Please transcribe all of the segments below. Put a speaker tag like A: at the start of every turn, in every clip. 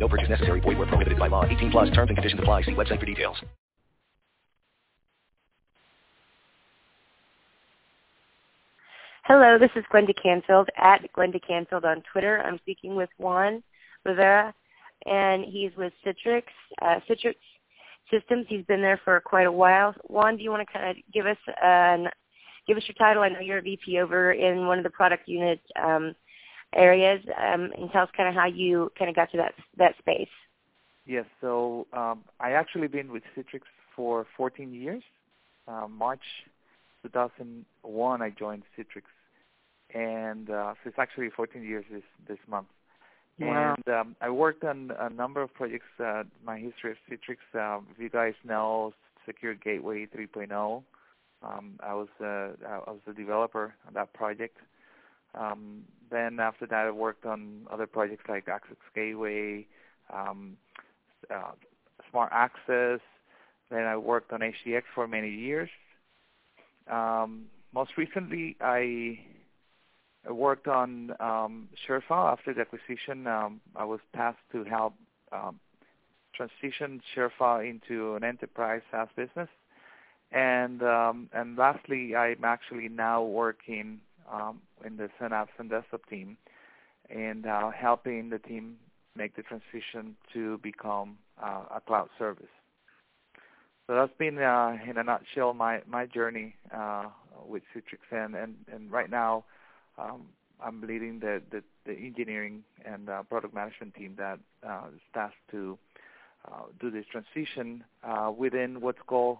A: No purchase necessary. Void where prohibited by law. 18 plus terms and conditions apply. See website for details.
B: Hello, this is Glenda Canfield at Glenda Canfield on Twitter. I'm speaking with Juan Rivera, and he's with Citrix, uh, Citrix Systems. He's been there for quite a while. Juan, do you want to kind of give us an, give us your title? I know you're a VP over in one of the product units. um, areas, um, and tell us kind of how you kind of got to that that space.
C: Yes, so um, I actually been with Citrix for 14 years. Uh, March 2001, I joined Citrix, and uh, so it's actually 14 years this this month.
B: Wow.
C: And um, I worked on a number of projects. Uh, my history of Citrix, um, if you guys know Secure Gateway 3.0, um, I was uh, I was the developer on that project. Um, then after that, I worked on other projects like Access Gateway, um, uh, Smart Access. Then I worked on HDX for many years. Um, most recently, I worked on um, ShareFile after the acquisition. Um, I was tasked to help um, transition ShareFile into an enterprise SaaS business. And um, and lastly, I'm actually now working um, in the XenApp and desktop team, and uh, helping the team make the transition to become uh, a cloud service. So that's been, uh, in a nutshell, my my journey uh, with Citrix, and and, and right now, um, I'm leading the, the, the engineering and uh, product management team that uh, is tasked to do this transition within what's called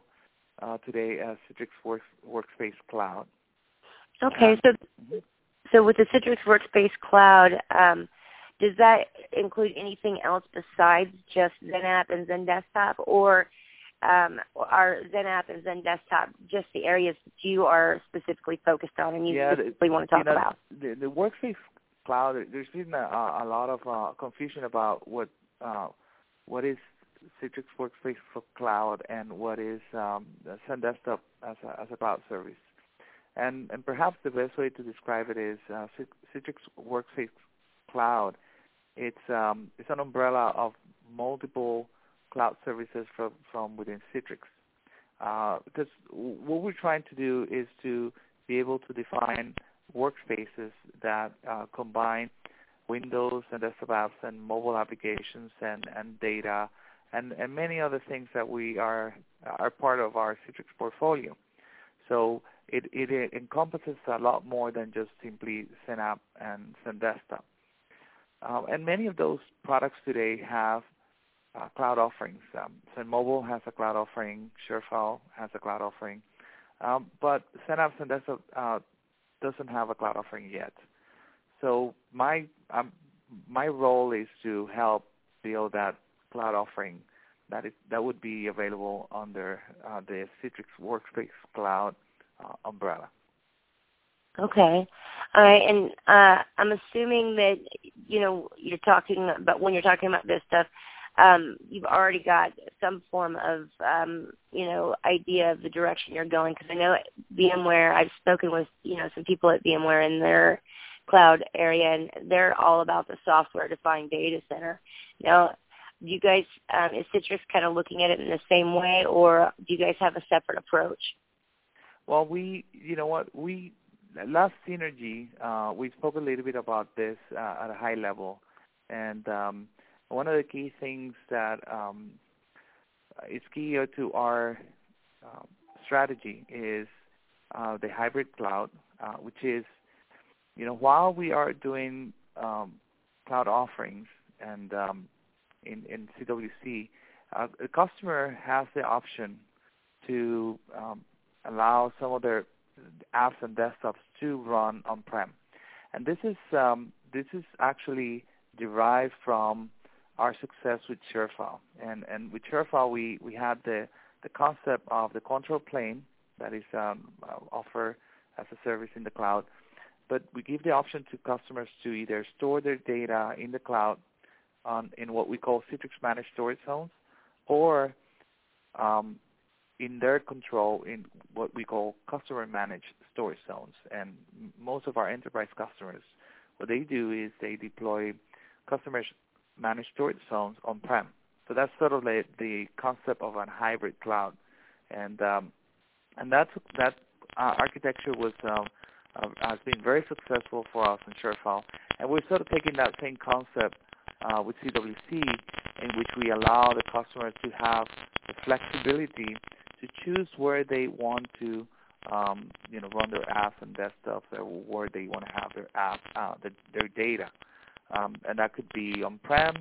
C: today as Citrix Works, Workspace Cloud.
B: Okay, so so with the Citrix Workspace Cloud, um, does that include anything else besides just XenApp and XenDesktop, or um, are XenApp and XenDesktop just the areas that you are specifically focused on and you
C: Yeah,
B: specifically want to talk
C: you know,
B: about?
C: The, the Workspace Cloud, there's been a, a lot of uh, confusion about what uh, what is Citrix Workspace for Cloud and what is um, XenDesktop as a, as a cloud service. And, and perhaps the best way to describe it is uh, Citrix Workspace Cloud. It's um, it's an umbrella of multiple cloud services from from within Citrix. Uh, because what we're trying to do is to be able to define workspaces that uh, combine Windows and desktop apps and mobile applications and, and data and, and many other things that we are are part of our Citrix portfolio. So it, it encompasses a lot more than just simply XenApp and XenDesktop. Um, and many of those products today have uh, cloud offerings. Um, XenMobile has a cloud offering. ShareFile has a cloud offering. Um, but XenApp and uh, doesn't have a cloud offering yet. So my um, my role is to help build that cloud offering that is that would be available under uh, the Citrix Workspace Cloud uh, umbrella.
B: Okay. All right, and uh, I'm assuming that you know you're talking about when you're talking about this stuff, um, you've already got some form of um, you know idea of the direction you're going. Because I know at VMware, I've spoken with you know some people at VMware in their cloud area, and they're all about the software-defined data center. Now, do you guys um, is Citrix kind of looking at it in the same way, or do you guys have a separate approach?
C: Well, we, you know what, we last Synergy, uh, we spoke a little bit about this uh, at a high level, and um, one of the key things that um, is key to our uh, strategy is uh, the hybrid cloud, uh, which is, you know, while we are doing um, cloud offerings and um, in, in CWC, uh, the customer has the option to um, allow some of their apps and desktops to run on-prem. And this is um, this is actually derived from our success with ShareFile. And and with ShareFile, we we had the the concept of the control plane that is um, offered as a service in the cloud. But we give the option to customers to either store their data in the cloud on, in what we call Citrix Managed Storage Zones, or um, in their control in what we call customer managed storage zones. And most of our enterprise customers, what they do is they deploy customer managed storage zones on-prem. So that's sort of the, the concept of a hybrid cloud, and um, and that's that uh, architecture was um, uh, has been very successful for us in ShareFile, and we're sort of taking that same concept uh, with CWC, in which we allow the customers to have the flexibility to choose where they want to um, you know run their apps and desktop, or where they want to have their app, uh, the, their data, um, and that could be on-prem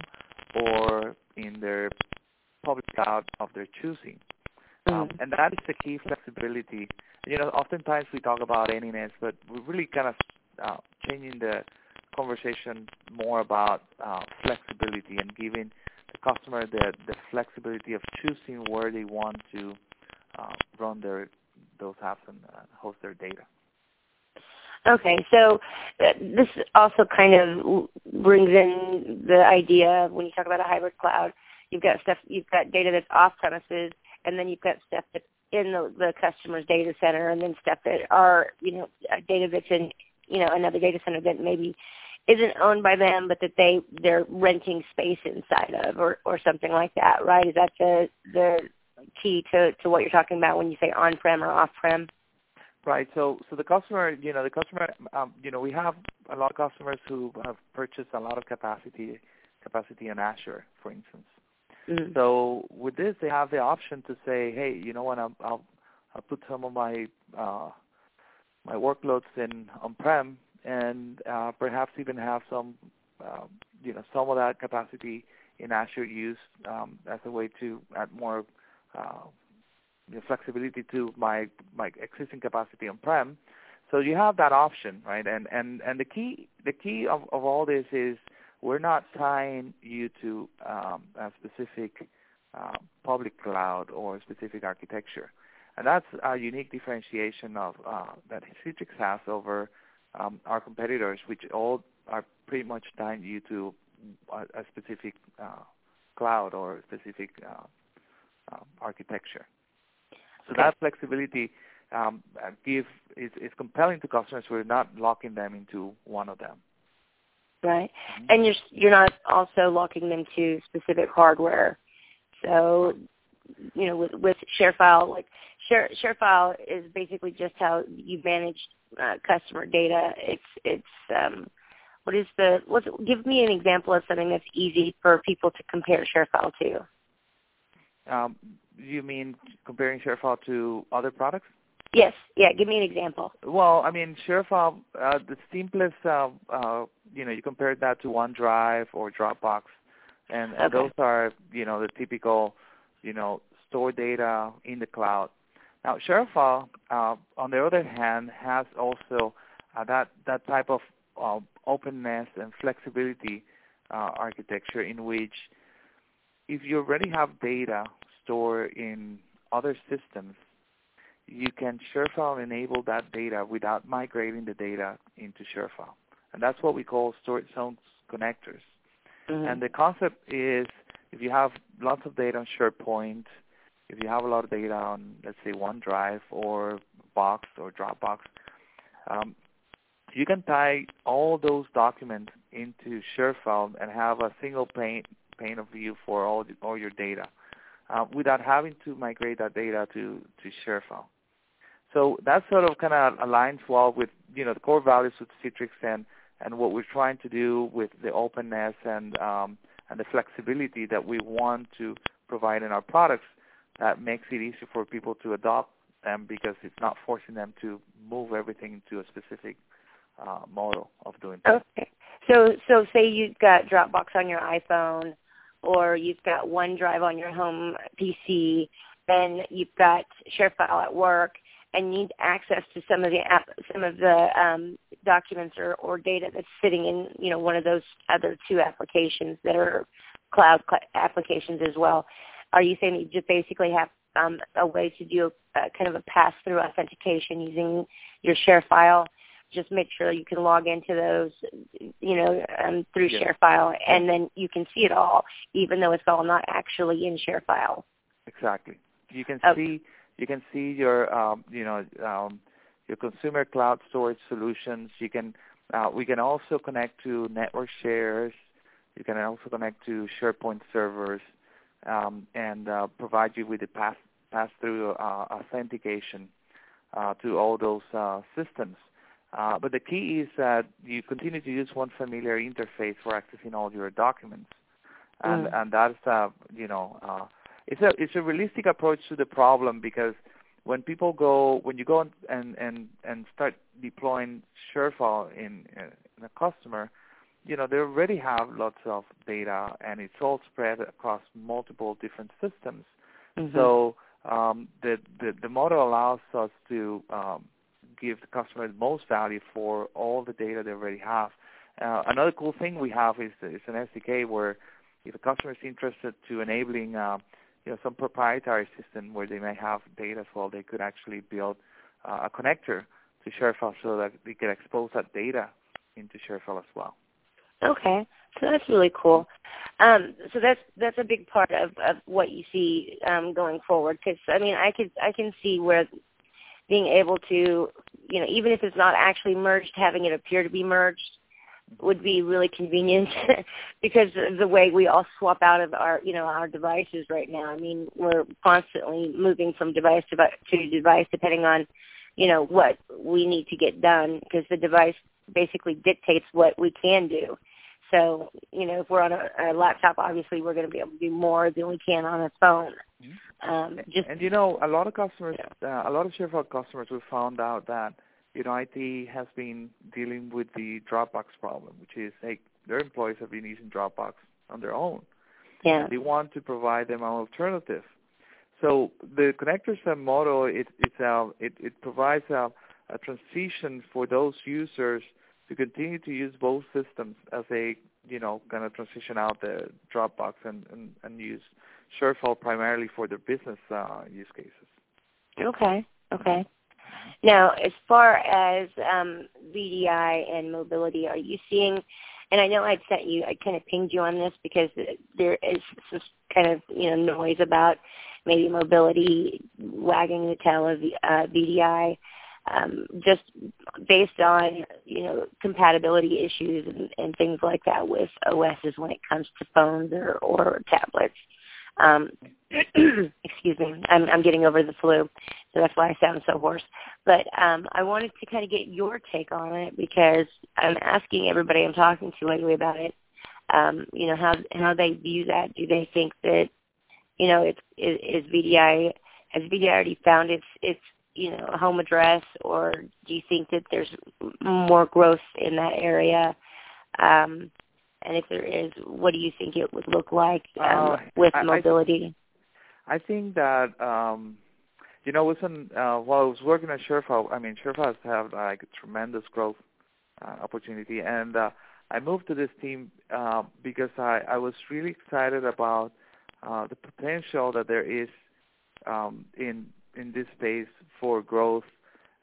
C: or in their public cloud of their choosing. Um, mm-hmm. and that is the key flexibility. You know, oftentimes we talk about anyness, but we're really kind of uh, changing the conversation more about uh, flexibility and giving the customer the, the flexibility of choosing where they want to uh, run their those apps and uh, host their data.
B: Okay, so uh, this also kind of brings in the idea of when you talk about a hybrid cloud, you've got stuff, you've got data that's off premises, and then you've got stuff that's in the, the customer's data center, and then stuff that are, you know, data that's in, you know, another data center that maybe isn't owned by them, but that they they're renting space inside of, or or something like that, right? Is that the the key to to what you're talking about when you say on-prem or off-prem?
C: Right. So so the customer, you know, the customer, um, you know, we have a lot of customers who have purchased a lot of capacity capacity in Azure, for instance. Mm-hmm. So with this, they have the option to say, hey, you know what, I'll I'll, I'll put some of my uh, my workloads in on-prem, and uh, perhaps even have some, uh, you know, some of that capacity in Azure used um, as a way to add more uh, the flexibility to my my existing capacity on-prem. So you have that option, right? And and and the key the key of, of all this is we're not tying you to um, a specific uh, public cloud or specific architecture, and that's a unique differentiation of uh, that Citrix has over um, our competitors, which all are pretty much tying you to a, a specific uh, cloud or a specific uh, architecture. So that flexibility um, give is, is compelling to customers. We're not locking them into one of them.
B: Right, mm-hmm. and you're you're not also locking them to specific hardware. So, you know, with with ShareFile, like Share ShareFile is basically just how you manage uh, customer data. It's it's um, what is the what's give me an example of something that's easy for people to compare ShareFile to.
C: Um, you mean comparing ShareFile to other products?
B: Yes. Yeah. Give me an example.
C: Well, I mean, ShareFile, uh, the simplest, uh, uh, you know, you compare that to OneDrive or Dropbox, and, and okay. those are, you know, the typical, you know, store data in the cloud. Now, ShareFile, uh, on the other hand, has also uh, that that type of uh, openness and flexibility uh, architecture in which if you already have data stored in other systems, you can ShareFile enable that data without migrating the data into ShareFile. And that's what we call storage zones connectors. Mm-hmm. And the concept is if you have lots of data on SharePoint, if you have a lot of data on, let's say, OneDrive or Box or Dropbox, um, you can tie all those documents into ShareFile and have a single pane pane of view for all the, all your data uh, without having to migrate that data to to ShareFile. So that sort of kind of aligns well with you know the core values of Citrix and and what we're trying to do with the openness and um, and the flexibility that we want to provide in our products that makes it easy for people to adopt them because it's not forcing them to move everything into a specific uh, model of doing things.
B: Okay. So so say you've got Dropbox on your iPhone or you've got OneDrive on your home PC, and you've got ShareFile at work, and need access to some of the app, some of the um, documents or, or data that's sitting in you know one of those other two applications that are cloud cl- applications as well. Are you saying that you just basically have um, a way to do a, kind of a pass-through authentication using your ShareFile? Just make sure you can log into those, you know, um, through
C: yes.
B: ShareFile, and then you can see it all, even though it's all not actually in ShareFile.
C: Exactly. You can
B: Okay.
C: see you can see your um, you know um, your consumer cloud storage solutions. You can uh, we can also connect to network shares. You can also connect to SharePoint servers um, and uh, provide you with the pass pass through uh, authentication uh, to all those uh, systems. Uh, but the key is that you continue to use one familiar interface for accessing all your documents, and
B: Mm.
C: and that's uh, you know uh, it's a it's a realistic approach to the problem because when people go when you go and and and start deploying ShareFile in, in a customer, you know they already have lots of data and it's all spread across multiple different systems.
B: Mhm.
C: So um, the, the the model allows us to um, give the customer the most value for all the data they already have. Uh, another cool thing we have is is an SDK where if a customer is interested to enabling uh, you know some proprietary system where they may have data as well, they could actually build uh, a connector to ShareFile so that they can expose that data into ShareFile as well.
B: Okay, so that's really cool. Um, so that's that's a big part of, of what you see um, going forward. Because I mean, I could I can see where being able to, you know, even if it's not actually merged, having it appear to be merged would be really convenient because of the way we all swap out of our you know our devices right now. I mean, we're constantly moving from device to device to device depending on you know what we need to get done because the device basically dictates what we can do. So, you know, if we're on a, a laptop, obviously we're going to be able to do more than we can on a phone. Um, just
C: and you know, a lot of customers, uh, a lot of ShareFile customers, we found out that you know IT has been dealing with the Dropbox problem, which is hey, their employees have been using Dropbox on their own.
B: yeah,
C: They want to provide them an alternative. So the connector set model it it's uh, it it provides a, a transition for those users to continue to use both systems as they you know kind of transition out the Dropbox and and, and use ShareFile primarily for their business uh, use cases.
B: okay, okay. Now, as far as um, VDI and mobility, are you seeing? And I know I'd sent you, I kind of pinged you on this because there is this kind of you know noise about maybe mobility wagging the tail of uh, VDI. Um, just based on you know compatibility issues and, and things like that with OSs when it comes to phones or, or tablets. Um, excuse me, I'm, I'm getting over the flu, so that's why I sound so hoarse. But um, I wanted to kind of get your take on it because I'm asking everybody I'm talking to lately about it. Um, you know how how they view that. Do they think that you know it's is, is VDI has VDI already found its its you know home address, or do you think that there's more growth in that area? Um, and if there is, what do you think it would look like um,
C: Uh,
B: with
C: I- I-
B: mobility?
C: I think that um, you know, wasn't uh, while I was working at ShareFile, I mean, ShareFile has had like tremendous growth uh, opportunity, and uh, I moved to this team uh, because I, I was really excited about uh, the potential that there is um, in in this space for growth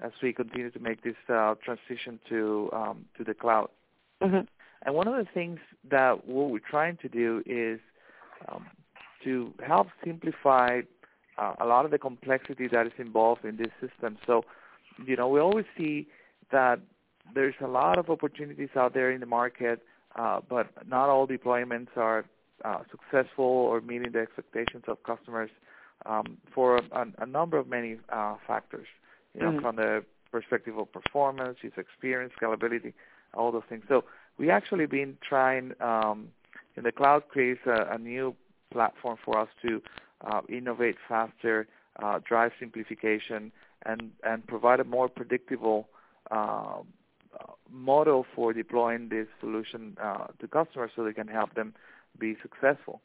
C: as we continue to make this uh, transition to um, to the cloud.
B: hmm
C: And one of the things that what we're trying to do is um, to help simplify uh, a lot of the complexity that is involved in this system. So, you know, we always see that there's a lot of opportunities out there in the market, uh, but not all deployments are uh, successful or meeting the expectations of customers um, for a, a number of many uh, factors. You know,
B: Mhm.
C: from the perspective of performance, user experience, scalability, all those things. So we actually been trying um, in the cloud creates a, a new platform for us to uh, innovate faster, uh, drive simplification, and and provide a more predictable uh, uh, model for deploying this solution uh, to customers so they can help them be successful.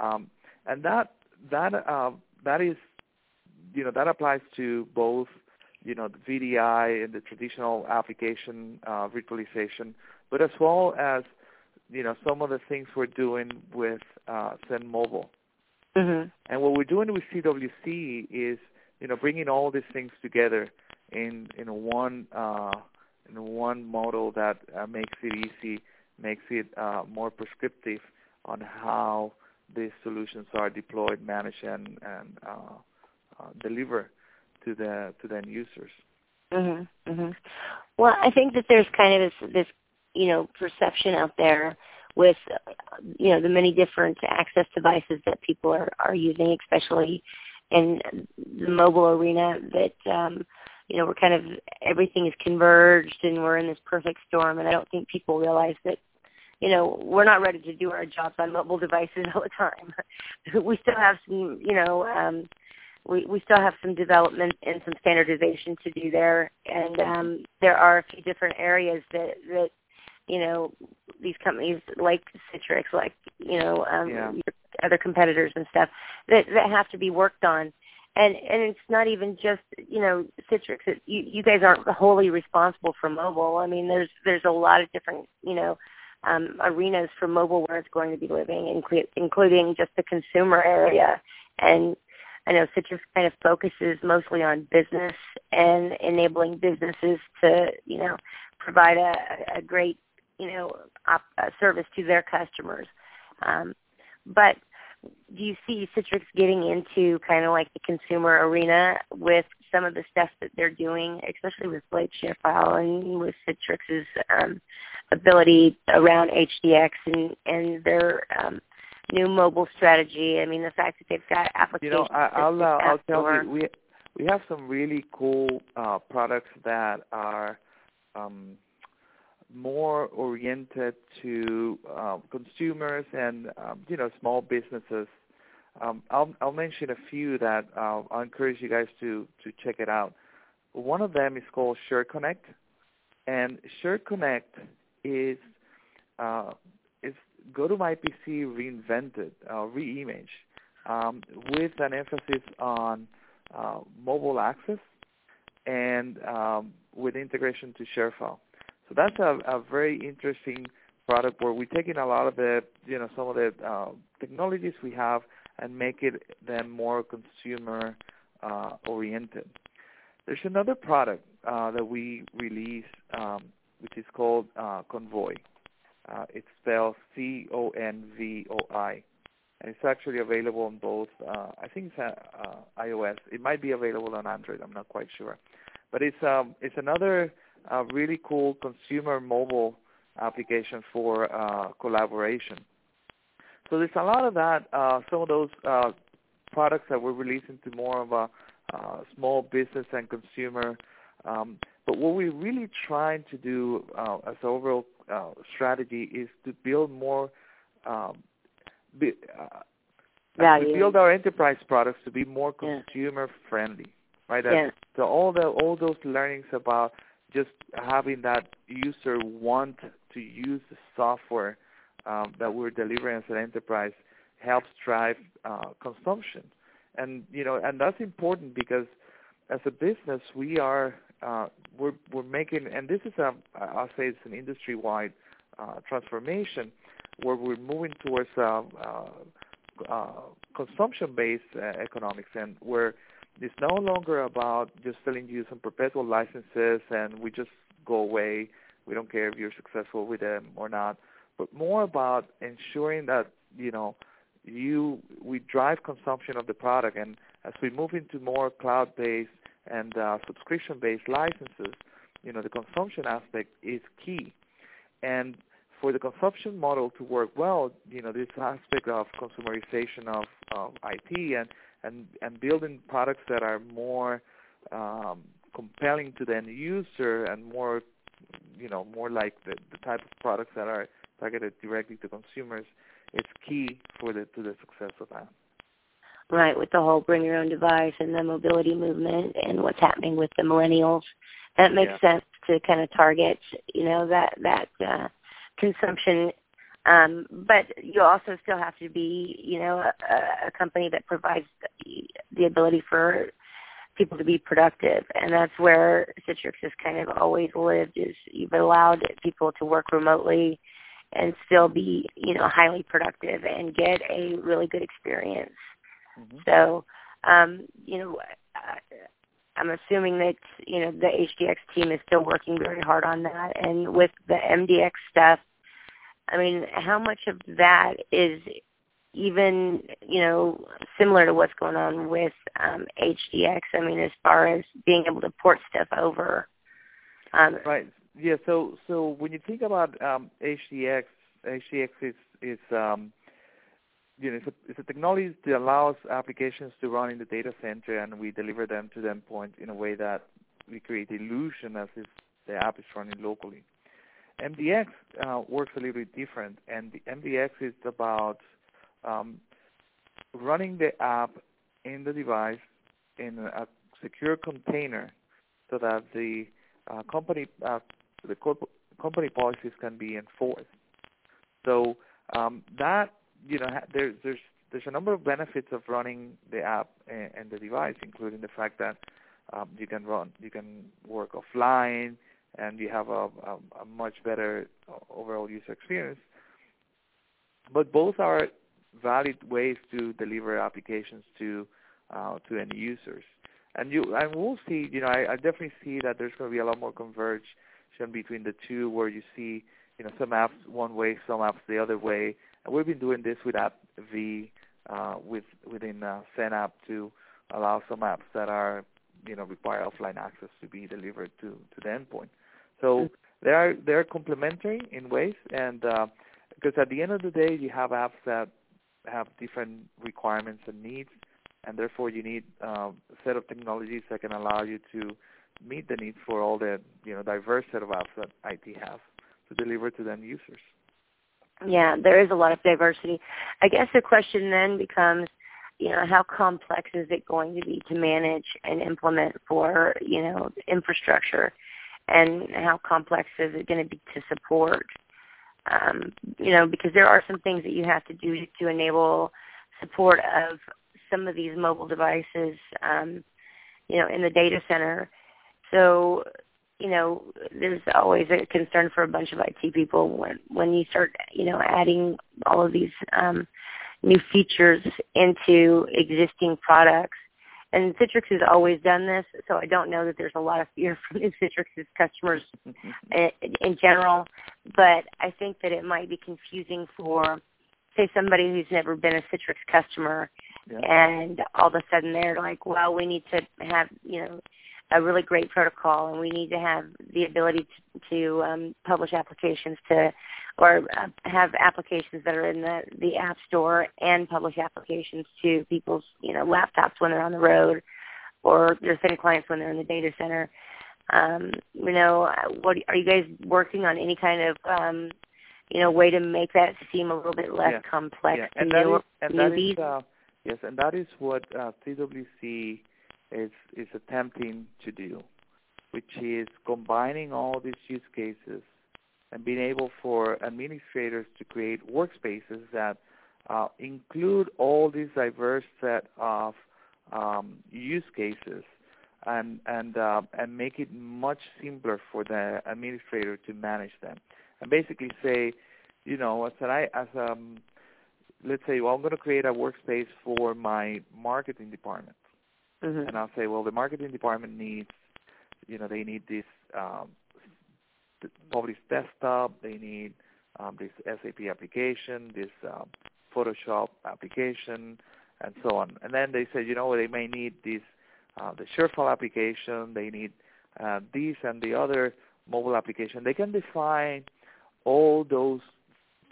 C: Um, and that that uh, that is you know that applies to both you know the VDI and the traditional application uh, virtualization, but as well as you know some of the things we're doing with uh, XenMobile.
B: Mm-hmm.
C: And what we're doing with CWC is you know bringing all these things together in in one uh, in one model that uh, makes it easy, makes it uh, more prescriptive on how these solutions are deployed, managed, and, and uh, uh, delivered to the to the end users.
B: Mhm. Mhm. Well, I think that there's kind of this this you know perception out there with you know the many different access devices that people are are using, especially in the mobile arena. That um, you know we're kind of everything is converged and we're in this perfect storm. And I don't think people realize that you know we're not ready to do our jobs on mobile devices all the time. we still have some you know. um we, we still have some development and some standardization to do there, and um, there are a few different areas that that you know these companies like Citrix, like you know um,
C: yeah.
B: other competitors and stuff that that have to be worked on. And and it's not even just you know Citrix. It, you you guys aren't wholly responsible for mobile. I mean, there's there's a lot of different you know um, arenas for mobile where it's going to be living, inclu- including just the consumer area. And I know Citrix kind of focuses mostly on business and enabling businesses to you know provide a, a great you know op, a service to their customers. Um, but do you see Citrix getting into kind of like the consumer arena with some of the stuff that they're doing, especially with Blade ShareFile and with Citrix's um, ability around HDX and and their um, new mobile strategy? I mean, the fact that they've got applications.
C: You know, I, I'll uh, I'll tell you we we have some really cool uh, products that are um, more oriented to uh, consumers and um, you know small businesses. Um, I'll, I'll mention a few that uh, I'll encourage you guys to to check it out. One of them is called ShareConnect, and ShareConnect is uh, is GoToMyPC reinvented, uh, reimaged, um, with an emphasis on uh, mobile access and um, with integration to ShareFile. So that's a, a very interesting product where we're taking a lot of the, you know, some of the uh, technologies we have and make it them more consumer uh, oriented. There's another product uh, that we released, um, which is called uh, Convoi. Uh, it's spelled C-O-N-V-O-I, and it's actually available on both. Uh, I think it's iOS. It might be available on Android. I'm not quite sure, but it's um, it's another a really cool consumer mobile application for uh, collaboration. So there's a lot of that. Uh, some of those uh, products that we're releasing to more of a uh, small business and consumer. Um, but what we're really trying to do uh, as an overall uh, strategy is to build more, um, be, uh, to build our enterprise products to be more consumer
B: yeah.
C: friendly, right?
B: Yeah.
C: So all the all those learnings about just having that user want to use the software um, that we're delivering as an enterprise helps drive uh, consumption, and you know, and that's important because as a business we are uh, we're we're making, and this is a I'll say it's an industry-wide uh, transformation where we're moving towards uh, uh, uh consumption-based economics, and where it's no longer about just selling you some perpetual licenses and we just go away. We don't care if you're successful with them or not, but more about ensuring that you know you we drive consumption of the product. And as we move into more cloud-based and uh, subscription-based licenses, you know the consumption aspect is key. And for the consumption model to work well, you know this aspect of consumerization of, of IT and and and building products that are more um, compelling to the end user and more you know more like the, the type of products that are targeted directly to consumers is key for the to the success of that.
B: Right, with the whole bring your own device and the mobility movement and what's happening with the millennials, that makes
C: yeah.
B: sense to kind of target, you know, that that uh, consumption um, but you also still have to be, you know, a, a company that provides the, the ability for people to be productive, and that's where Citrix has kind of always lived. Is you've allowed people to work remotely and still be you know highly productive and get a really good experience.
C: Mm-hmm.
B: So um, you know. I'm assuming that you know the HDX team is still working very hard on that, and with the MDX stuff, I mean, how much of that is even you know similar to what's going on with um, HDX? I mean, as far as being able to port stuff over. Um,
C: right. Yeah. So so when you think about um, HDX, HDX is is um, you know, it's a, it's a technology that allows applications to run in the data center, and we deliver them to the endpoint in a way that we create illusion as if the app is running locally. MDX uh, works a little bit different, and the MDX is about um, running the app in the device in a secure container so that the uh, company uh, the corp- company policies can be enforced. So um, that you know there's there's there's a number of benefits of running the app and, and the device, including the fact that um, you can run you can work offline and you have a, a, a much better overall user experience. But both are valid ways to deliver applications to uh, to end users. And you and we'll see, you know, I, I definitely see that there's going to be a lot more convergence between the two, where you see, you know, some apps one way, some apps the other way. And we've been doing this with App V, uh, with within uh, app to allow some apps that are, you know, require offline access to be delivered to to the endpoint. So they are they are complementary in ways, and uh, because at the end of the day, you have apps that have different requirements and needs, and therefore you need uh, a set of technologies that can allow you to meet the needs for all the you know diverse set of apps that IT has to deliver to the end users.
B: Yeah, there is a lot of diversity. I guess the question then becomes, you know, how complex is it going to be to manage and implement for, you know, infrastructure? And how complex is it going to be to support? Um, you know, because there are some things that you have to do to enable support of some of these mobile devices, um, you know, in the data center. So, you know, there's always a concern for a bunch of IT people when when you start, you know, adding all of these um, new features into existing products and Citrix has always done this, so I don't know that there's a lot of fear from Citrix's customers in, in general. But I think that it might be confusing for, say, somebody who's never been a Citrix customer,
C: yeah.
B: and all of a sudden they're like, "Well, we need to have you know a really great protocol, and we need to have the ability to, to um, publish applications to or uh, have applications that are in the the app store and publish applications to people's you know laptops when they're on the road or their thin clients when they're in the data center. Um, you know, what are you guys working on? Any kind of um, you know way to make that seem a little bit less
C: yeah.
B: complex
C: yeah. and that is, and? That is, uh, yes, and that is what uh, CWC is is attempting to do, which is combining all these use cases and being able for administrators to create workspaces that uh, include all these diverse set of um, use cases and and uh, and make it much simpler for the administrator to manage them and basically say, you know, as I as um let's say, well, I'm going to create a workspace for my marketing department,
B: mm-hmm.
C: and I'll say, well, the marketing department needs, you know, they need this um, Publish desktop. They need um, this SAP application, this um, Photoshop application, and so on. And then they said, you know, they may need this uh, the ShareFile application. They need uh, this and the other mobile application. They can define all those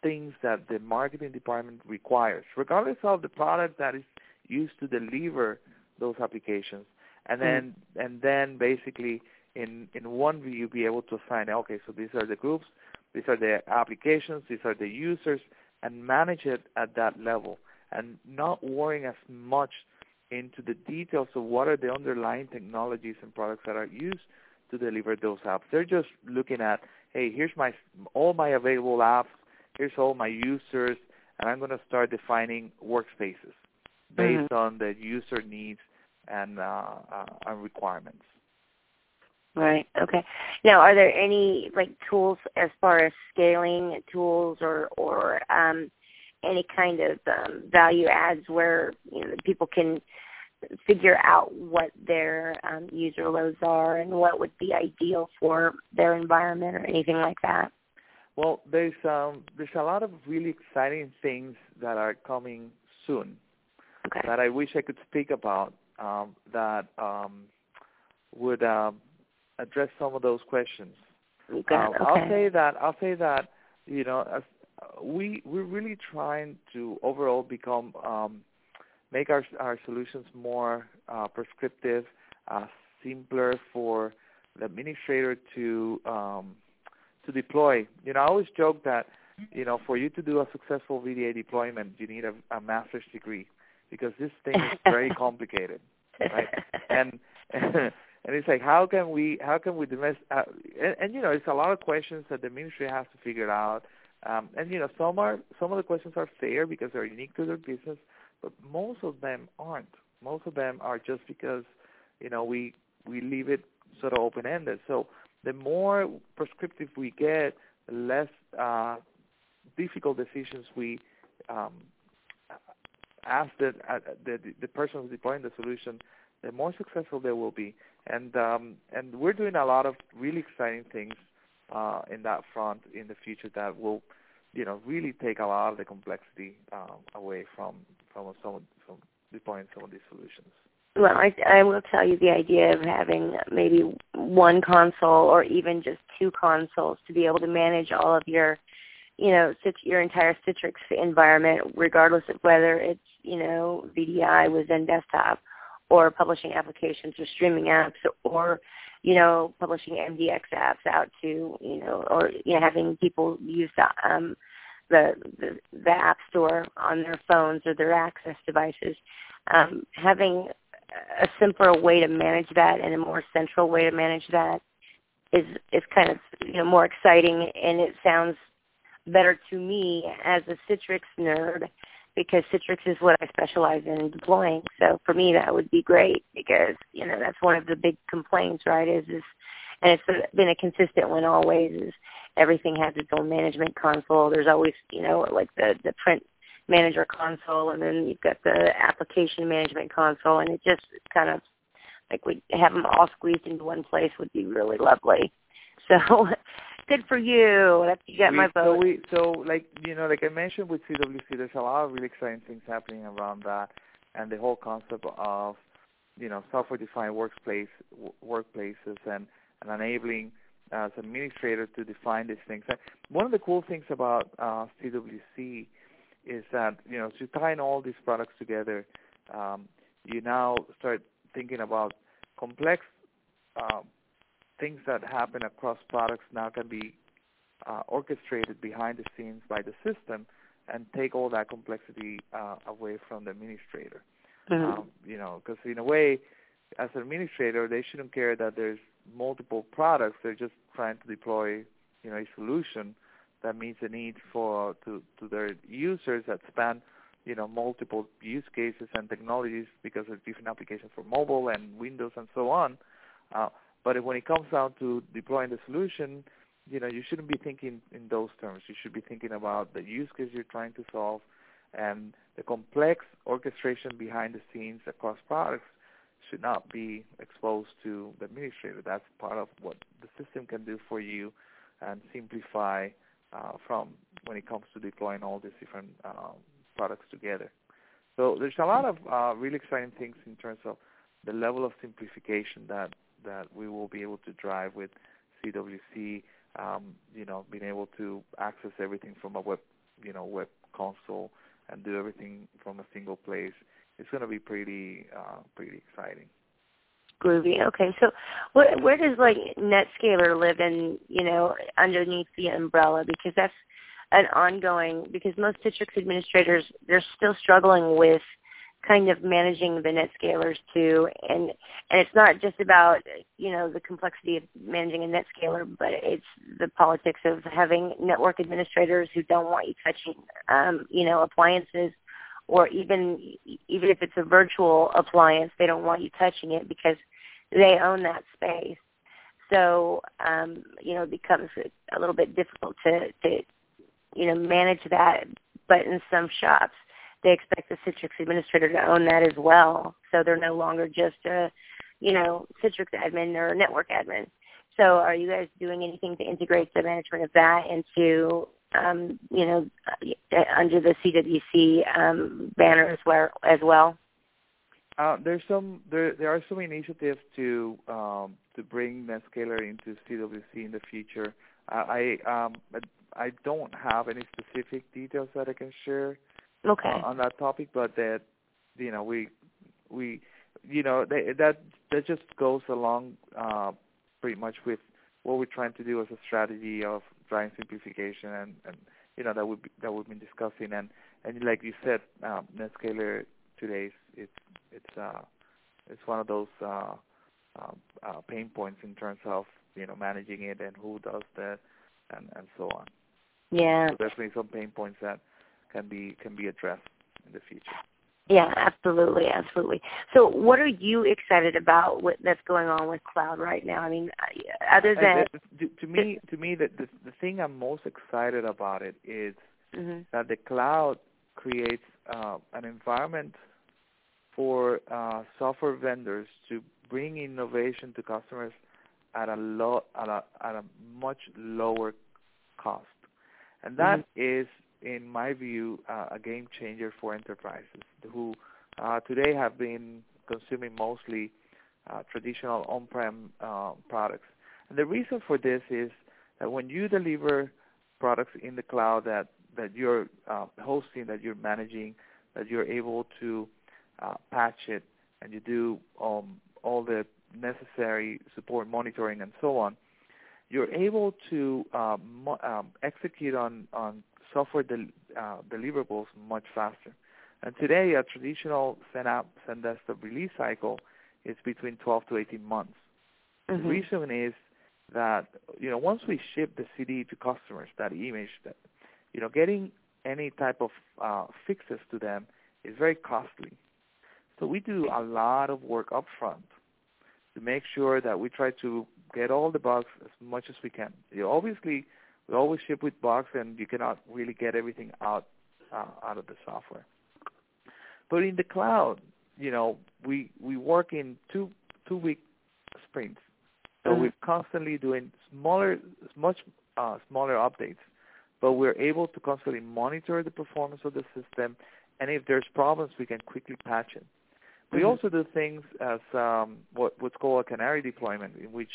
C: things that the marketing department requires, regardless of the product that is used to deliver those applications. And then mm. and then basically in in one view you'll be able to find okay so these are the groups these are the applications these are the users and manage it at that level. And not worrying as much into the details of what are the underlying technologies and products that are used to deliver those apps. They're just looking at hey here's my all my available apps here's all my users and i'm going to start defining workspaces based
B: mm-hmm.
C: on the user needs and uh, uh, and requirements
B: Right. Okay. Now, are there any like tools as far as scaling tools or or um, any kind of um, value adds where you know people can figure out what their um, user loads are and what would be ideal for their environment or anything like that?
C: Well, there's um, there's a lot of really exciting things that are coming soon
B: okay.
C: that I wish I could speak about um, that um, would um, address some of those questions.
B: Okay.
C: Uh,
B: okay.
C: I'll say that I'll say that you know as, uh, we we're really trying to overall become um, make our our solutions more uh, prescriptive, uh, simpler for the administrator to um, to deploy. You know, I always joke that you know for you to do a successful VDA deployment, you need a, a master's degree because this thing is very complicated, right? And and it's like how can we how can we domest uh, and, and you know it's a lot of questions that the ministry has to figure out. Um, and you know some are some of the questions are fair because they're unique to their business but most of them aren't. Most of them are just because you know we we leave it sort of open ended so the more prescriptive we get the less uh, difficult decisions we um, ask the, uh, the the person who's deploying the solution the more successful they will be and um, and we're doing a lot of really exciting things uh, in that front in the future that will, you know, really take a lot of the complexity um, away from from some from deploying some of these solutions.
B: Well, I, I will tell you the idea of having maybe one console or even just two consoles to be able to manage all of your, you know, your entire Citrix environment, regardless of whether it's, you know, VDI with Desktop or publishing applications or streaming apps or you know publishing MDX apps out to you know or you know having people use the um the the, the app store on their phones or their access devices. Um having a simpler way to manage that and a more central way to manage that is is kind of you know more exciting and it sounds better to me as a Citrix nerd because Citrix is what I specialize in deploying. So for me, that would be great because you know that's one of the big complaints, right? Is is and it's been a consistent one always. Is everything has its own management console. There's always you know like the the print manager console, and then you've got the application management console, and it just kind of like we have them all squeezed into one place would be really lovely. So good for you. That's you got
C: we,
B: my vote.
C: So we so like you know like I mentioned with CWC, there's a lot of really exciting things happening around that, and the whole concept of you know software-defined workplace workplaces and and enabling uh, as administrator to define these things. And one of the cool things about uh, CWC is that you know to tying all these products together, um, you now start thinking about complex um, things that happen across products now can be uh, orchestrated behind the scenes by the system and take all that complexity uh, away from the administrator.
B: Mm-hmm.
C: Um, you know, because in a way, as an administrator, they shouldn't care that there's multiple products. They're just trying to deploy, you know, a solution that meets the needs for to to their users that span, you know, multiple use cases and technologies because of different applications for mobile and Windows and so on. Uh, but when it comes down to deploying the solution, you know, you shouldn't be thinking in those terms. You should be thinking about the use case you're trying to solve and the complex orchestration behind the scenes across products should not be exposed to the administrator. That's part of what the system can do for you and simplify uh, from when it comes to deploying all these different uh, products together. So there's a lot of uh, really exciting things in terms of the level of simplification that that we will be able to drive with CWC. Um, you know, being able to access everything from a web, you know, web console and do everything from a single place. It's going to be pretty, uh, pretty exciting.
B: Groovy. Okay, so where where does like NetScaler live in, you know, underneath the umbrella? Because that's an ongoing. Because most Citrix administrators they're still struggling with kind of managing the NetScalers too and and it's not just about you know the complexity of managing a NetScaler but it's the politics of having network administrators who don't want you touching um you know appliances or even even if it's a virtual appliance they don't want you touching it because they own that space so um, you know it becomes a little bit difficult to, to you know manage that. But in some shops, they expect the Citrix administrator to own that as well, so they're no longer just a you know Citrix admin or network admin. So are you guys doing anything to integrate the management of that into um, you know uh, under the CWC um, banner as well? As well?
C: Uh, there's some there there are some initiatives to um, to bring NetScaler into CWC in the future. I I, um, I don't have any specific details that I can share
B: okay.
C: uh, on that topic, but that you know we we you know they, that that just goes along uh, pretty much with what we're trying to do as a strategy of driving simplification and and you know that we that we've been discussing and and like you said, um, NetScaler today is it's it's uh it's one of those uh, uh, uh, pain points in terms of you know managing it and who does that and and so on.
B: Yeah,
C: so definitely some pain points that can be can be addressed in the future.
B: Yeah, absolutely, absolutely. So, what are you excited about what, that's going on with cloud right now? I mean, uh, other than
C: to, to me, to me, the, the the thing I'm most excited about it is
B: mm-hmm.
C: that the cloud creates uh, an environment for uh, software vendors to bring innovation to customers at a low at a at a much lower cost, and that
B: mm-hmm.
C: is, in my view, uh, a game changer for enterprises who uh, today have been consuming mostly uh, traditional on-prem uh, products. And the reason for this is that when you deliver products in the cloud that that you're uh, hosting, that you're managing, that you're able to uh, patch it, and you do um, all the necessary support monitoring and so on, you're able to um, um, execute on, on software del- uh, deliverables much faster. And today, a traditional XenApp, XenDesktop release cycle is between 12 to 18 months.
B: Mm-hmm.
C: The reason is that you know once we ship the CD to customers, that image, that you know getting any type of uh, fixes to them is very costly. So we do a lot of work up front to make sure that we try to get all the bugs as much as we can. You know, obviously, we always ship with bugs, and you cannot really get everything out uh, out of the software. But in the cloud, you know, we we work in two two week sprints, so
B: mm-hmm.
C: we're constantly doing smaller, much uh, smaller updates. But we're able to constantly monitor the performance of the system, and if there's problems, we can quickly patch it. We
B: mm-hmm.
C: also do things as um, what what's called a canary deployment, in which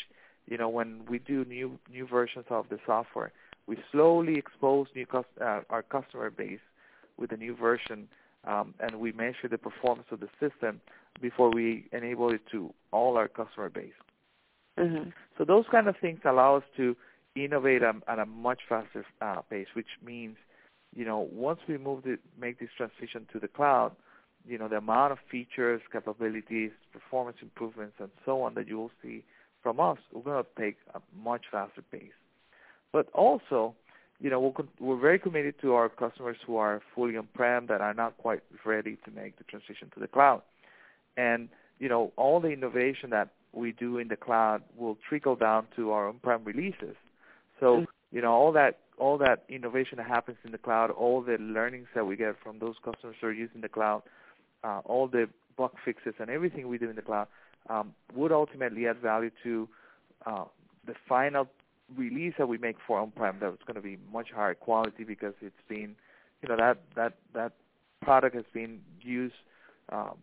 C: you know when we do new new versions of the software, we slowly expose new cus- uh, our customer base with a new version, um, and we measure the performance of the system before we enable it to all our customer base.
B: Mm-hmm.
C: So those kind of things allow us to innovate at, at a much faster uh, pace, which means, you know, once we move the, make this transition to the cloud, you know, the amount of features, capabilities, performance improvements, and so on that you will see from us, we're going to take a much faster pace. But also, you know, we're, we're very committed to our customers who are fully on-prem that are not quite ready to make the transition to the cloud. And, you know, all the innovation that we do in the cloud will trickle down to our on-prem releases. So, mm-hmm. you know, all that all that innovation that happens in the cloud, all the learnings that we get from those customers who are using the cloud, uh, all the bug fixes and everything we do in the cloud um, would ultimately add value to uh, the final release that we make for on-prem. That's going to be much higher quality because it's been, you know, that that that product has been used um,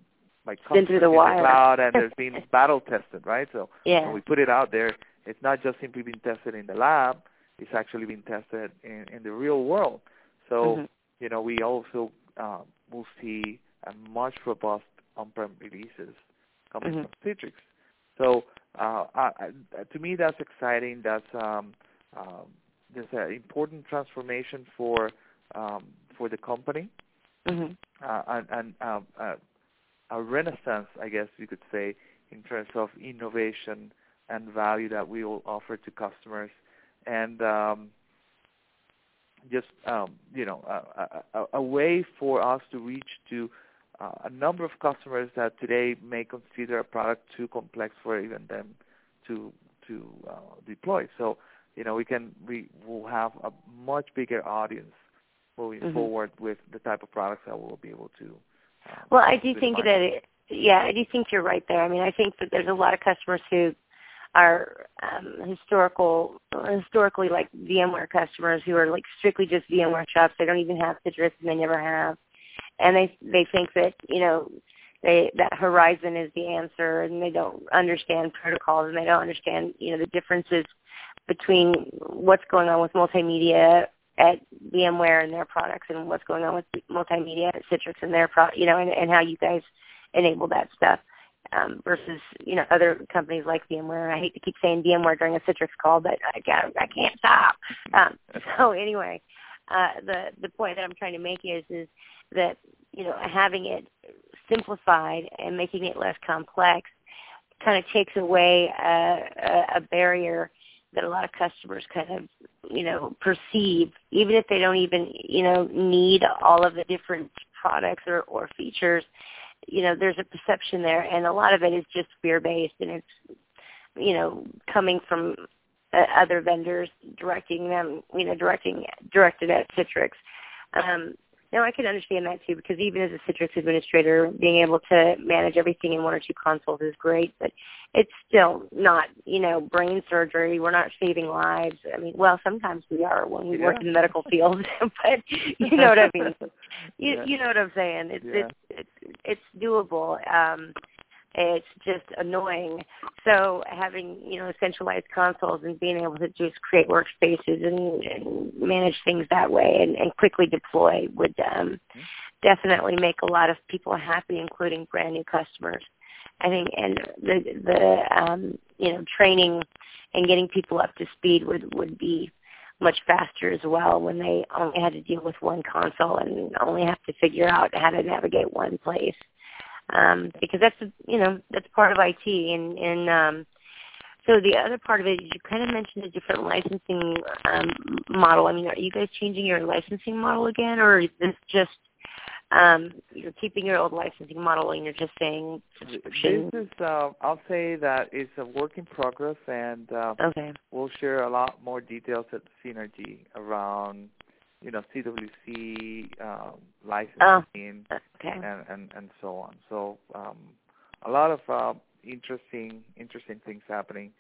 C: by
B: customers in the,
C: in the cloud and there's been battle tested, right? So
B: yeah.
C: when we put it out there, it's not just simply being tested in the lab; it's actually being tested in, in the real world. So
B: mm-hmm.
C: you know, we also uh, will see and much robust on-prem releases coming
B: mm-hmm.
C: from Citrix. So uh, I, I, to me, that's exciting. That's um, um, there's an important transformation for um, for the company,
B: mm-hmm.
C: uh, and, and uh, uh, a renaissance, I guess you could say, in terms of innovation and value that we will offer to customers, and um, just um, you know a, a, a, way for us to reach to uh, a number of customers that today may consider a product too complex for even them to to uh, deploy. So you know we can we will have a much bigger audience moving
B: Mhm.
C: forward with the type of products that we'll be able to. Um,
B: Well, I do think
C: market.
B: that, it, yeah, I do think you're right there. I mean, I think that there's a lot of customers who are um, historical, historically like VMware customers who are like strictly just VMware shops. They don't even have Citrix, and they never have, and they they think that you know they that Horizon is the answer, and they don't understand protocols, and they don't understand you know the differences between what's going on with multimedia at VMware and their products and what's going on with multimedia at Citrix and their pro you know, and, and how you guys enable that stuff um, versus, you know, other companies like VMware. I hate to keep saying VMware during a Citrix call, but I got I can't stop. Um, so anyway, uh, the the point that I'm trying to make is is that you know having it simplified and making it less complex kind of takes away a, a, a barrier that a lot of customers kind of you know perceive even if they don't even you know need all of the different products or or features you know there's a perception there. And a lot of it is just fear based and it's you know coming from other vendors directing them you know directing directed at Citrix um now I can understand that too because even as a Citrix administrator, being able to manage everything in one or two consoles is great, but it's still not, you know, brain surgery. We're not saving lives. I mean, well, sometimes we are when we work in the medical field, but you know what I mean. You
C: Yeah.
B: you know what I'm saying? It's
C: Yeah.
B: it's it's it's doable. Um it's just annoying. So having, you know, centralized consoles and being able to just create workspaces and, and manage things that way and, and quickly deploy would um, definitely make a lot of people happy, including brand new customers. I think, and the the um, you know training and getting people up to speed would would be much faster as well when they only had to deal with one console and only have to figure out how to navigate one place um, because that's you know that's part of IT and and um, so the other part of it is you kind of mentioned a different licensing um, model. I mean, are you guys changing your licensing model again, or is this just um, you're keeping your old licensing model and you're just saying subscription?
C: This is, uh, I'll say that it's a work in progress, and uh,
B: Okay.
C: we'll share a lot more details at Synergy around, you know, CWC um, licensing
B: Okay.
C: and, and and so on. So um, a lot of uh, interesting interesting things happening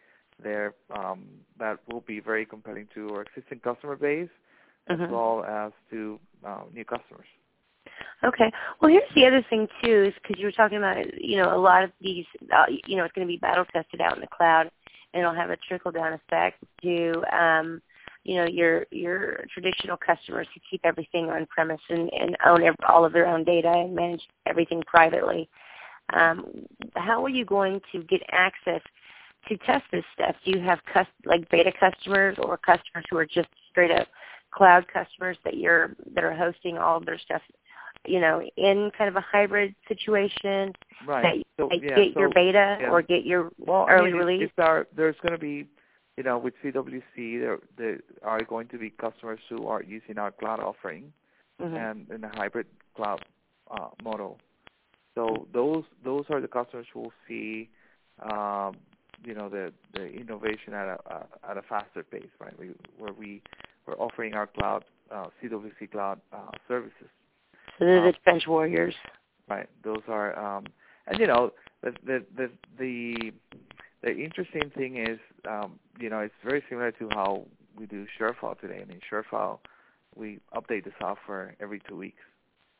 C: there um, that will be very compelling to our existing customer base as
B: Mhm.
C: well as to uh, new customers.
B: Okay. Well, here's the other thing too, is because you were talking about, you know, a lot of these, uh, you know, it's going to be battle tested out in the cloud, and it'll have a trickle down effect to, um, you know, your your traditional customers who keep everything on premise and, and own all of their own data and manage everything privately. Um, how are you going to get access to test this stuff? Do you have cus- like beta customers or customers who are just straight up cloud customers that you're that are hosting all of their stuff you know, in kind of a hybrid situation
C: Right.
B: that
C: so yeah,
B: get your beta
C: yeah.
B: or get your
C: Well,
B: early
C: I mean,
B: release?
C: Our, there's going to be, you know, with CWC, there, there are going to be customers who are using our cloud offering
B: Mhm.
C: and in a hybrid cloud uh, model. So those those are the customers who will see, um, you know, the the innovation at a uh, at a faster pace, right? We, where we we're offering our cloud uh, CWC cloud uh, services.
B: so they're
C: um,
B: the bench warriors.
C: Right. Those are, um, and you know, the the the the, the interesting thing is, um, you know, it's very similar to how we do ShareFile today. I mean, ShareFile, we update the software every two weeks,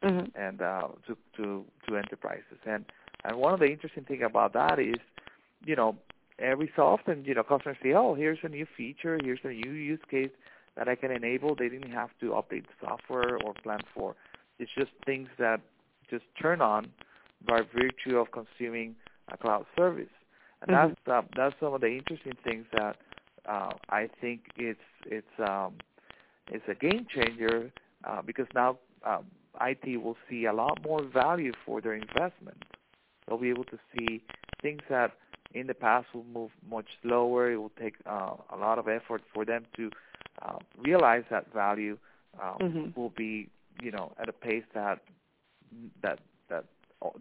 B: Mhm.
C: and uh, to to to enterprises. And and one of the interesting thing about that is, you know, every so often, you know, customers say, oh, here's a new feature, here's a new use case that I can enable. They didn't have to update the software or plan for. It's just things that just turn on by virtue of consuming a cloud service. And
B: Mhm.
C: that's uh, that's some of the interesting things that uh, I think it's it's um, it's a game changer uh, because now um, IT will see a lot more value for their investment. They'll be able to see things that in the past will move much slower. It will take uh, a lot of effort for them to uh, realize that value. Um,
B: Mhm.
C: Will be you know at a pace that that that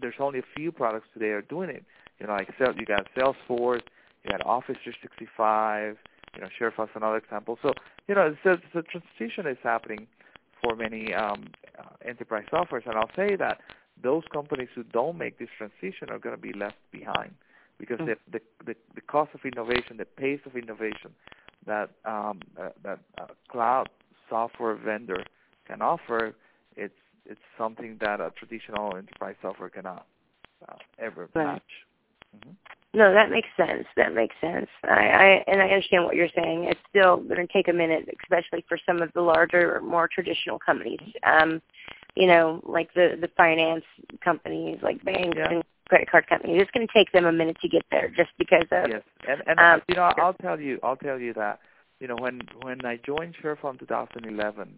C: there's only a few products today are doing it. You know, like you got Salesforce, you had Office 365, you know, ShareFile is another example. So, you know, the, the transition is happening for many um, uh, enterprise softwares, and I'll say that those companies who don't make this transition are going to be left behind because the, the, the the cost of innovation, the pace of innovation that um, uh, that uh, cloud software vendor can offer, it's it's something that a traditional enterprise software cannot uh, ever right. match. Mm-hmm.
B: No, that makes sense. That makes sense. I, I and I understand what you're saying. It's still going to take a minute, especially for some of the larger, more traditional companies. Um, you know, like the the finance companies, like banks yeah. and credit card companies. It's going to take them a minute to get there, just because of.
C: Yes, and and um, you know, I'll tell you, I'll tell you that you know when when I joined ShareFile in 2011,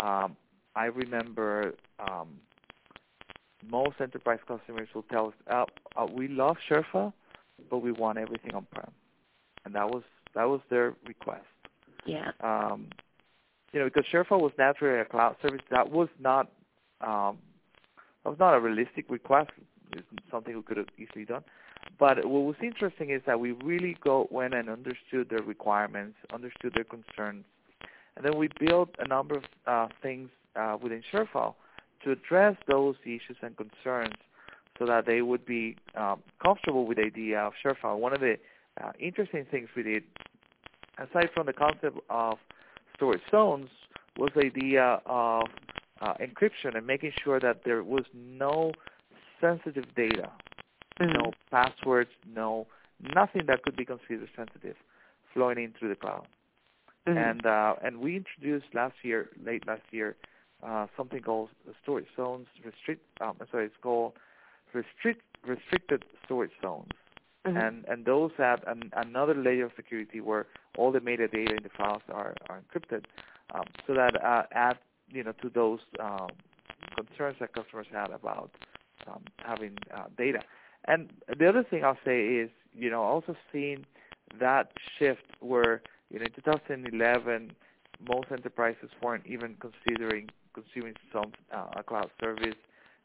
C: um, I remember um, most enterprise customers will tell us, uh, uh, "We love ShareFile, but we want everything on-prem," and that was that was their request.
B: Yeah.
C: Um, you know, because ShareFile was naturally a cloud service, that was not um, that was not a realistic request. It's something we could have easily done. But what was interesting is that we really go went and understood their requirements, understood their concerns, and then we built a number of uh, things uh, within ShareFile to address those issues and concerns so that they would be um, comfortable with the idea of ShareFile. One of the uh, interesting things we did, aside from the concept of storage zones, was the idea of uh, encryption and making sure that there was no sensitive data, mm-hmm. no passwords, no nothing that could be considered sensitive flowing in through the cloud. Mm-hmm. And uh, and we introduced last year, late last year, uh, something called storage zones. Restrict. Um, sorry, it's called restrict restricted storage zones. Mm-hmm. And and those add an, another layer of security where all the metadata in the files are are encrypted, um, so that uh, add you know to those um, concerns that customers had about um, having uh, data. And the other thing I'll say is, you know, also seeing that shift where, you know, in 2011, most enterprises weren't even considering consuming some uh, a cloud service,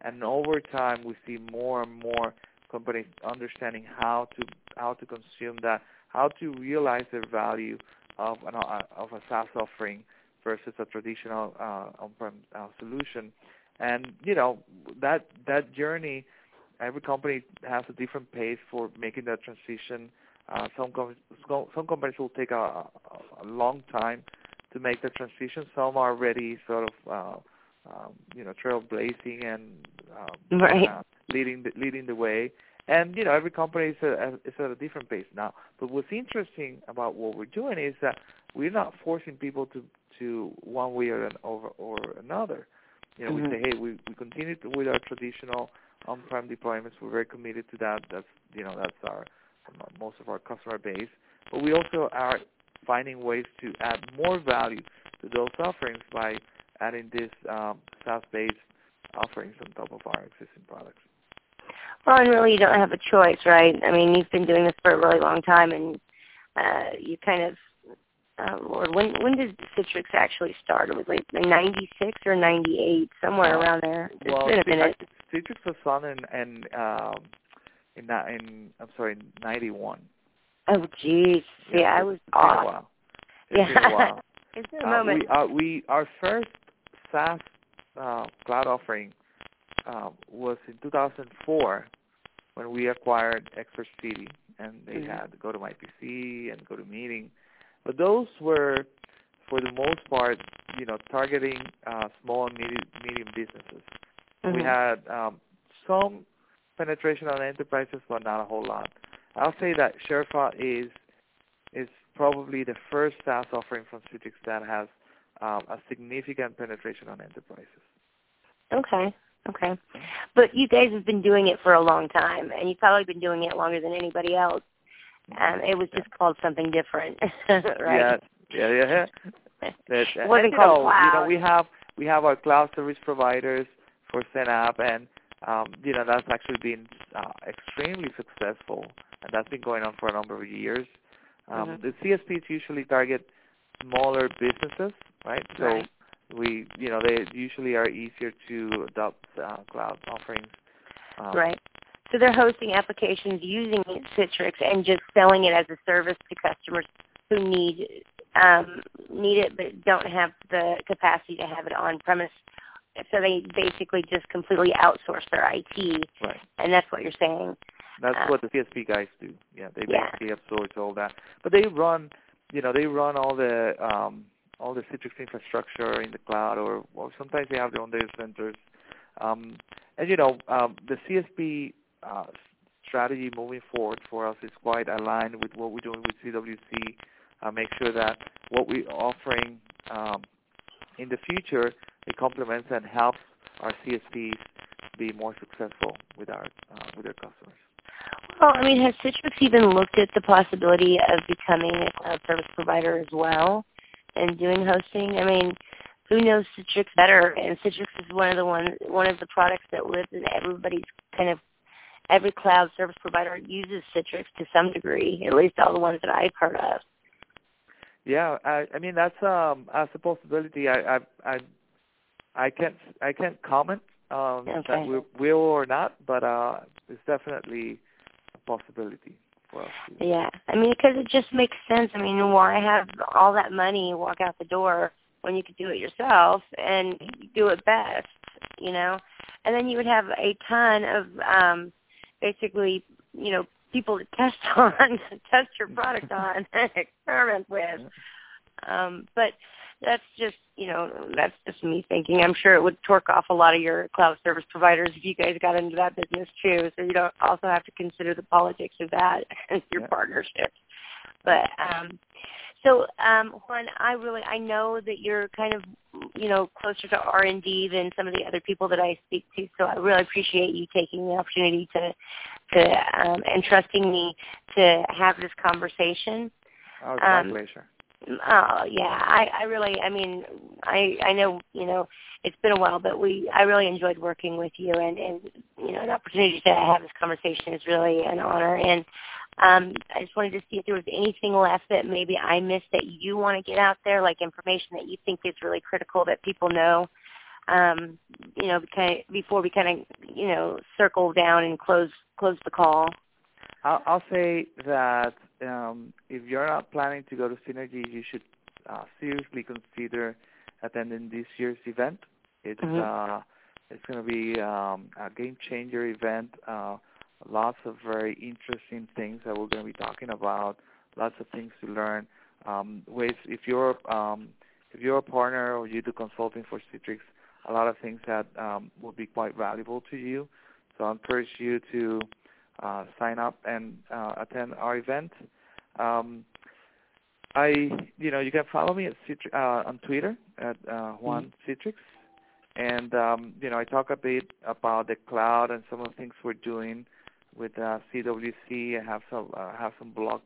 C: and over time we see more and more companies understanding how to how to consume that, how to realize the value of an uh, of a SaaS offering versus a traditional uh, on-prem uh, solution. And you know that that journey, every company has a different pace for making that transition. Uh, some com- some companies will take a, a long time to make the transition. Some are already sort of uh, um, you know trailblazing and um,
B: right.
C: uh, leading the, leading the way. And you know every company is, a, is at a different pace now. But what's interesting about what we're doing is that we're not forcing people to to one way or, an, or, or another. You know, mm-hmm. we say, hey, we, we continue to, with our traditional on-prem deployments. We're very committed to that. That's you know that's our most of our customer base. But we also are finding ways to add more value to those offerings by adding these um, SaaS-based offerings on top of our existing products.
B: Well, and really, you don't have a choice, right? I mean, you've been doing this for a really long time, and uh, you kind of oh Lord, when when did Citrix actually start? It was like '96 or '98, somewhere around there. It's
C: well,
B: been a minute.
C: Citrix was founded in in um, in, in I'm sorry, in '91.
B: Oh, geez. Yeah, yeah I was
C: it's off. Been a while. It's
B: yeah.
C: been a while.
B: it's been a uh, moment.
C: We, uh, we our first SaaS uh, cloud offering uh, was in 2004 when we acquired Expert City, and they mm-hmm. had PC and GoToMeeting. but those were, for the most part, you know, targeting uh, small and medium, medium businesses. Mm-hmm. We had um, some penetration on enterprises, but not a whole lot. I'll say that ShareFile is is probably the first SaaS offering from Citrix that has um, a significant penetration on enterprises.
B: Okay. Okay. But you guys have been doing it for a long time, and you've probably been doing it longer than anybody else. Um, it was just called something different,
C: right? Yeah, yeah, yeah.
B: it wasn't
C: and,
B: called
C: know,
B: cloud.
C: You know, we have we have our cloud service providers for XenApp, and um, you know that's actually been uh, extremely successful, and that's been going on for a number of years. Um,
B: mm-hmm.
C: The CSPs usually target smaller businesses, right? So
B: right.
C: we, you know, they usually are easier to adopt uh, cloud offerings. Um,
B: right. so they're hosting applications using Citrix and just selling it as a service to customers who need um, need it but don't have the capacity to have it on premise. So they basically just completely outsource their IT,
C: right.
B: and that's what you're saying.
C: That's
B: Uh,
C: what the CSP guys do. Yeah, they
B: Yeah.
C: basically absorb all that. But they run, you know, they run all the um, all the Citrix infrastructure in the cloud, or, or sometimes they have their own data centers. Um, and you know, um, the CSP uh, strategy moving forward for us is quite aligned with what we're doing with CWC. Uh, make sure that what we're offering um, in the future it complements and helps our CSPs be more successful with our uh, with their customers.
B: Well, I mean, has Citrix even looked at the possibility of becoming a cloud service provider as well and doing hosting? I mean, who knows Citrix better? And Citrix is one of the one one of the products that lives in everybody's kind of every cloud service provider uses Citrix to some degree, at least all the ones that I've heard of.
C: Yeah, I, I mean that's um that's a possibility. I I I, I can't I can't comment um
B: Okay.
C: that we will or not, but uh it's definitely possibility for us.
B: Yeah, I mean, because it just makes sense. I mean, why have all that money walk out the door when you could do it yourself and do it best, you know? And then you would have a ton of um basically, you know, people to test on, test your product on, and experiment with. Um, but that's just, you know, that's just me thinking. I'm sure it would torque off a lot of your cloud service providers if you guys got into that business too. So you don't also have to consider the politics of that as your
C: Yeah.
B: partnership. But um, so um, Juan, I really I know that you're kind of you know closer to R and D than some of the other people that I speak to. So I really appreciate you taking the opportunity to to um, and trusting me to have this conversation.
C: oh, it's my
B: um,
C: pleasure.
B: Oh yeah, I I really I mean I I know you know it's been a while, but we I really enjoyed working with you and and you know an opportunity to have this conversation is really an honor and um I just wanted to see if there was anything left that maybe I missed that you want to get out there, like information that you think is really critical that people know. Um, you know, before we kind of you know circle down and close close the call.
C: I'll, I'll say that um, if you're not planning to go to Synergy, you should uh, seriously consider attending this year's event. It's
B: Mhm.
C: uh, it's going to be um, a game changer event. Uh, lots of very interesting things that we're going to be talking about. Lots of things to learn. Um, with if you're um, if you're a partner or you do consulting for Citrix, a lot of things that um, will be quite valuable to you. So I encourage you to uh, sign up and uh, attend our event. Um, I, you know, you can follow me at Citri- uh, on Twitter at uh, Juan Citrix, and um, you know, I talk a bit about the cloud and some of the things we're doing with uh, CWC. I have some uh, have some blog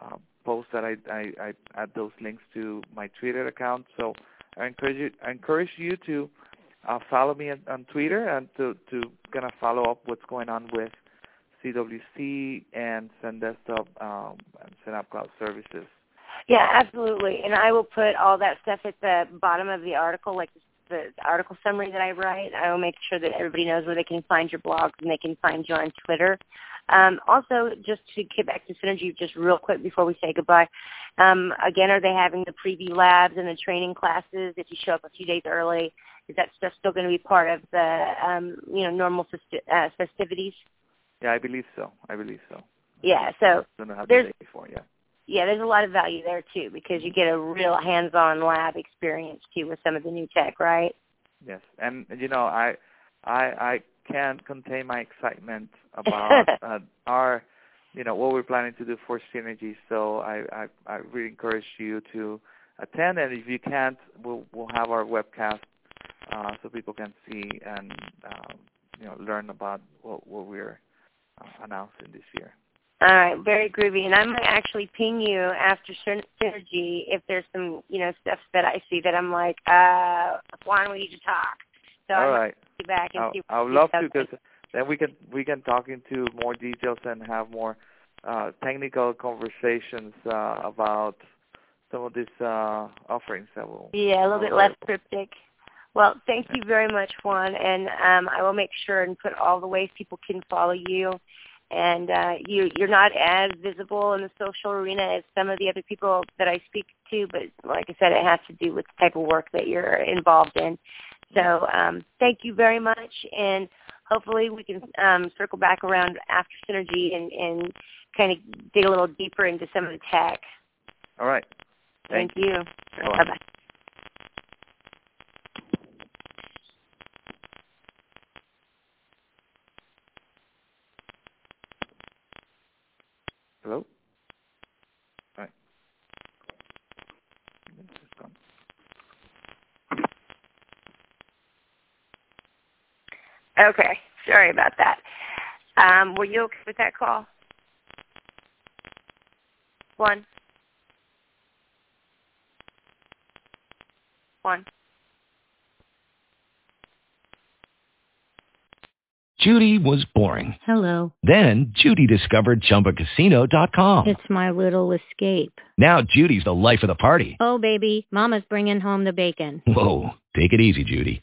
C: uh, posts that I, I I add those links to my Twitter account. So I encourage you I encourage you to uh, follow me on, on Twitter and to to kind of follow up what's going on with CWC and XenDesktop um, and App Cloud Services.
B: Yeah, absolutely. And I will put all that stuff at the bottom of the article, like the article summary that I write. I will make sure that everybody knows where they can find your blogs and they can find you on Twitter. Um, also, just to get back to Synergy just real quick before we say goodbye, um, again, are they having the preview labs and the training classes if you show up a few days early? Is that stuff still going to be part of the um, you know normal festi- uh, festivities?
C: Yeah, I believe so. I believe so.
B: Yeah, so
C: Don't know how
B: there's-
C: before. Yeah.
B: yeah, there's a lot of value there too because you get a real hands-on lab experience too with some of the new tech, right?
C: Yes, and you know, I, I, I can't contain my excitement about uh, our, you know, what we're planning to do for Synergy. So I, I, I really encourage you to attend, and if you can't, we'll we'll have our webcast uh, so people can see and um, you know learn about what what we're announcing this year.
B: All right, very groovy. And I might actually ping you after Synergy if there's some, you know, stuff that I see that I'm like, uh, Juan, we need to talk. So
C: All right.
B: be back and
C: I
B: see.
C: I would love to because then we can we can talk into more details and have more uh, technical conversations uh, about some of these uh, offerings that will.
B: Yeah, a little bit less cryptic. Well, thank you very much, Juan, and um, I will make sure and put all the ways people can follow you. And uh, you, you're not as visible in the social arena as some of the other people that I speak to, but like I said, it has to do with the type of work that you're involved in. So um, thank you very much, and hopefully we can um, circle back around after Synergy and, and kind of dig a little deeper into some of the tech.
C: All right.
B: Thank,
C: Thank
B: you.
C: Bye-bye.
B: Bye-bye.
C: Hello? All right. This is gone.
B: Okay. Sorry about that. Um, were you okay with that call? One. One.
A: Judy was boring.
D: Hello.
A: Then Judy discovered ChumbaCasino.com.
D: It's my little escape.
A: Now Judy's the life of the party.
D: Oh, baby, mama's bringing home the bacon.
A: Whoa, take it easy, Judy.